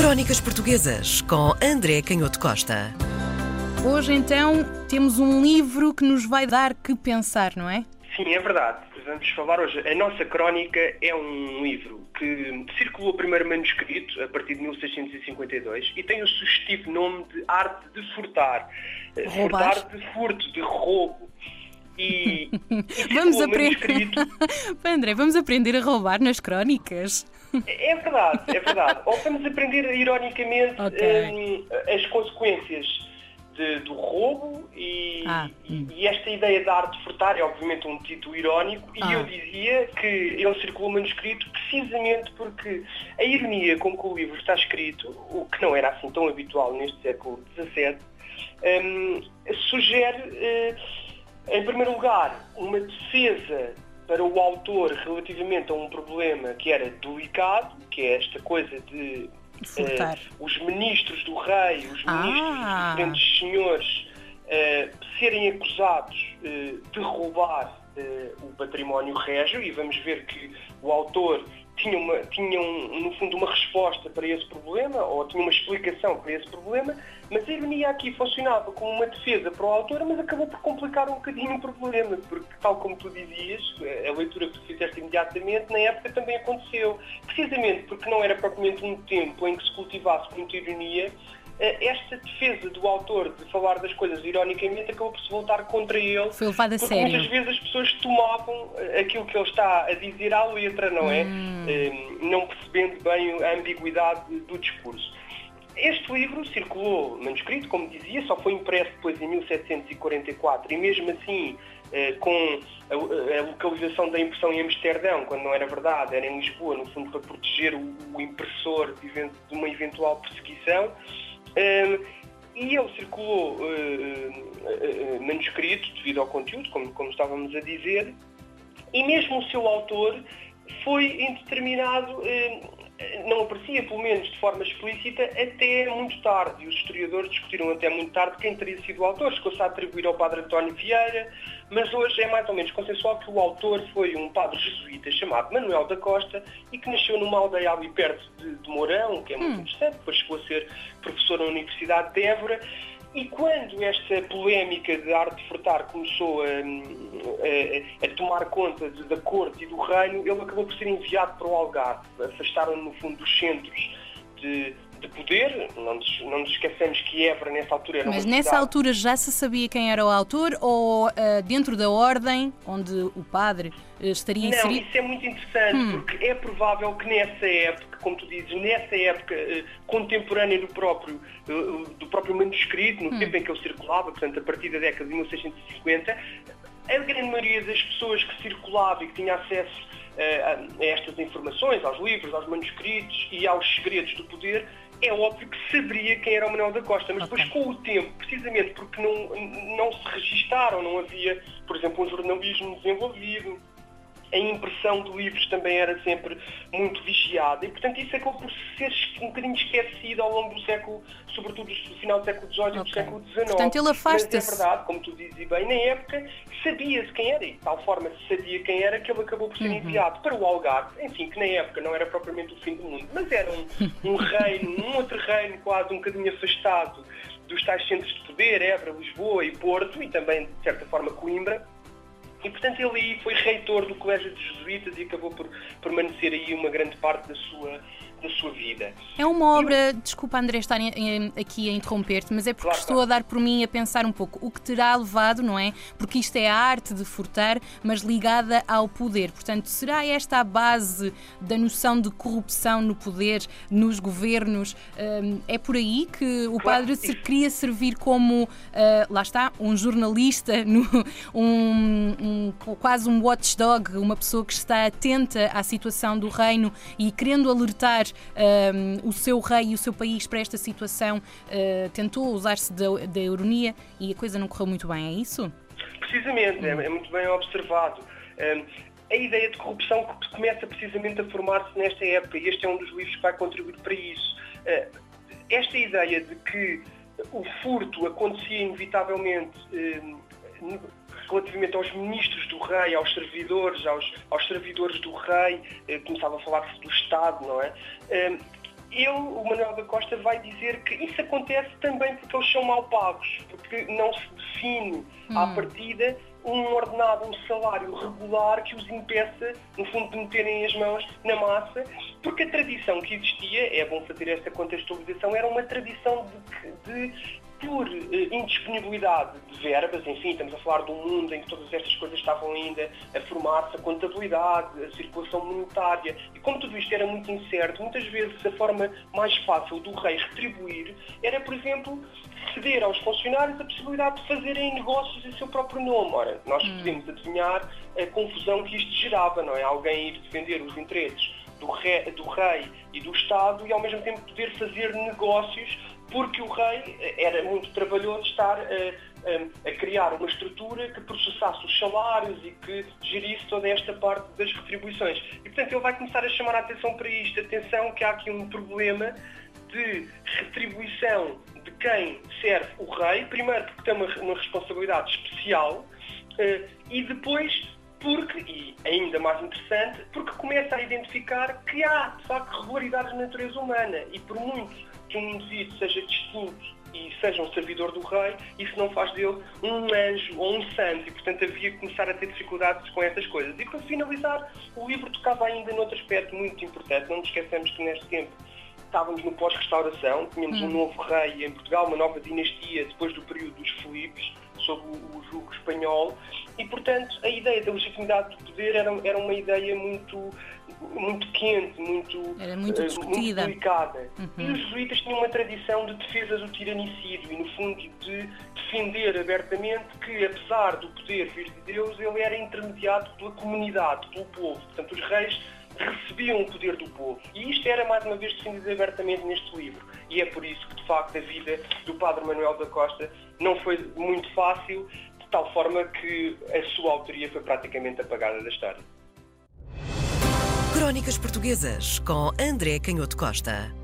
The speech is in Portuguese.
Crónicas Portuguesas com André Canhoto Costa. Hoje, então, temos um livro que nos vai dar que pensar, não é? Sim, é verdade. Vamos falar hoje. A nossa crónica é um livro que circulou primeiro manuscrito a partir de 1652 e tem o sugestivo nome de Arte de Furtar. Roubar? Furtar de furto, de roubo. E, e Vamos aprender. André, vamos aprender a roubar nas crónicas. É verdade, é verdade. Ou vamos aprender ironicamente Ok. hum, as consequências de- do roubo e, Ah, hum. e esta ideia da arte de furtar é obviamente um título irónico e Ah. eu dizia que ele circulou o manuscrito precisamente porque a ironia com que o livro está escrito, o que não era assim tão habitual neste século XVII, hum, sugere, eh, em primeiro lugar, uma defesa para o autor relativamente a um problema que era delicado, que é esta coisa de eh, os ministros do rei, os Ah. ministros dos diferentes senhores eh, serem acusados eh, de roubar o património régio e vamos ver que o autor tinha, uma, tinha um, no fundo uma resposta para esse problema ou tinha uma explicação para esse problema, mas a ironia aqui funcionava como uma defesa para o autor, mas acabou por complicar um bocadinho o problema, porque tal como tu dizias, a leitura que tu fizeste imediatamente, na época também aconteceu. Precisamente porque não era propriamente um tempo em que se cultivasse muita ironia, esta defesa do autor de falar das coisas ironicamente acabou por se voltar contra ele. Foi levado a Porque sério. muitas vezes as pessoas tomavam eh, aquilo que ele está a dizer à letra, não é? Hum. Eh, Não percebendo bem a ambiguidade do discurso. Este livro circulou manuscrito, como dizia, só foi impresso depois em 1744 e mesmo assim eh, com a, localização da impressão em Amsterdão, quando não era verdade, era em Lisboa, no fundo para proteger o, impressor de uma eventual perseguição. Eh, e ele circulou eh, eh, manuscrito devido ao conteúdo, como, como estávamos a dizer, e mesmo o seu autor foi indeterminado, eh, não aparecia pelo menos de forma explícita, até muito tarde. E os historiadores discutiram até muito tarde quem teria sido o autor. Chegou-se a atribuir ao padre António Vieira, mas hoje é mais ou menos consensual que o autor foi um padre jesuíta chamado Manuel da Costa e que nasceu numa aldeia ali perto de, de Mourão, que é muito interessante, depois chegou a ser professor na Universidade de Évora. E quando esta polémica de arte de furtar começou a, a- a tomar conta de- da corte e do reino, ele acabou por ser enviado para o Algarve. Afastaram no fundo dos centros de, de poder. Não nos, não nos esquecemos que Évora nessa altura era Mas nessa cidade altura já se sabia quem era o autor ou ah, dentro da ordem onde o padre ah, estaria Não, inserido? isso é muito interessante, Hum. porque é provável que nessa época, como tu dizes, nessa época eh, contemporânea do próprio, eh, do próprio manuscrito, Hum. no tempo em que ele circulava, portanto a partir da década de 1650, a grande maioria das pessoas que circulava e que tinha acesso eh, a estas informações, aos livros, aos manuscritos e aos segredos do poder, é óbvio que saberia quem era o Manuel da Costa, mas depois Ok. com o tempo, precisamente porque não, não se registaram, não havia, por exemplo, um jornalismo desenvolvido, a impressão de livros também era sempre muito vigiada e, portanto, isso acabou por ser um bocadinho esquecido ao longo do século, sobretudo do final do século XVIII e do Ok. século XIX. Portanto, ele afasta-se. Mas é verdade, como tu dizes bem, na época sabia-se quem era e de tal forma se sabia quem era que ele acabou por ser Uhum. enviado para o Algarve, enfim, que na época não era propriamente o fim do mundo, mas era um, um reino, um outro reino quase um bocadinho afastado dos tais centros de poder, Évora, Lisboa e Porto, e também, de certa forma, Coimbra, e, portanto, ele aí foi reitor do Colégio de Jesuítas e acabou por permanecer aí uma grande parte da sua, da sua vida. É uma obra, desculpa André estar aqui a interromper-te, mas é porque Claro, estou claro. a dar por mim a pensar um pouco o que terá levado, não é? Porque isto é a arte de furtar, mas ligada ao poder. Portanto, será esta a base da noção de corrupção no poder, nos governos? Hum, é por aí que o Claro, padre se queria servir como, ah, lá está, um jornalista, um, um- quase um watchdog, uma pessoa que está atenta à situação do reino e querendo alertar um, o seu rei e o seu país para esta situação, uh, tentou usar-se da, da ironia e a coisa não correu muito bem, é isso? Precisamente, é, é muito bem observado. Hum, a ideia de corrupção que começa precisamente a formar-se nesta época, e este é um dos livros que vai contribuir para isso. Uh, esta ideia de que o furto acontecia inevitavelmente hum, relativamente aos ministros do rei, aos servidores, aos, aos servidores do rei, eh, começava a falar-se do Estado, não é? Ele, o Manuel da Costa, vai dizer que isso acontece também porque eles são mal pagos, porque não se define hum. à partida um ordenado, um salário regular que os impeça, no fundo, de meterem as mãos na massa, porque a tradição que existia, é bom fazer esta contextualização, era uma tradição de, de por eh, indisponibilidade de verbas, enfim, estamos a falar de um mundo em que todas estas coisas estavam ainda a formar-se, a contabilidade, a circulação monetária, e como tudo isto era muito incerto, muitas vezes a forma mais fácil do rei retribuir era, por exemplo, ceder aos funcionários a possibilidade de fazerem negócios em seu próprio nome. Ora, nós hum. podemos adivinhar a confusão que isto gerava, não é? Alguém ir defender os interesses do rei, do rei e do Estado e ao mesmo tempo poder fazer negócios porque o rei eh, era muito trabalhoso estar a, eh, a, eh, a, criar uma estrutura que processasse os salários e que gerisse toda esta parte das retribuições. E, portanto, ele vai começar a chamar a atenção para isto. Atenção que há aqui um problema de retribuição de quem serve o rei, primeiro porque tem uma, uma responsabilidade especial e depois porque, e ainda mais interessante, porque começa a identificar que há, de facto, regularidades na natureza humana e por muito que um indivíduo seja distinto e seja um servidor do rei, isso não faz dele um anjo ou um santo e, portanto, havia que começar a ter dificuldades com essas coisas. E, para finalizar, o livro tocava ainda noutro aspecto muito importante. Não nos esquecemos que, neste tempo, estávamos no pós-restauração, tínhamos hum. um novo rei em Portugal, uma nova dinastia depois do período dos Filipes, sob o, jugo espanhol, e portanto a ideia da legitimidade do poder era, era uma ideia muito, muito quente, muito, era muito, uh, muito delicada. Uhum. E os jesuítas tinham uma tradição de defesa do tiranicídio e, no fundo, de defender abertamente que, apesar do poder vir de Deus, ele era intermediado pela comunidade, pelo povo. Portanto, os reis recebiam o poder do povo. E isto era, mais uma vez, defendido abertamente neste livro. E é por isso que, de facto, a vida do Padre Manuel da Costa não foi muito fácil, de tal forma que a sua autoria foi praticamente apagada da história. Crónicas Portuguesas com André Canhoto Costa.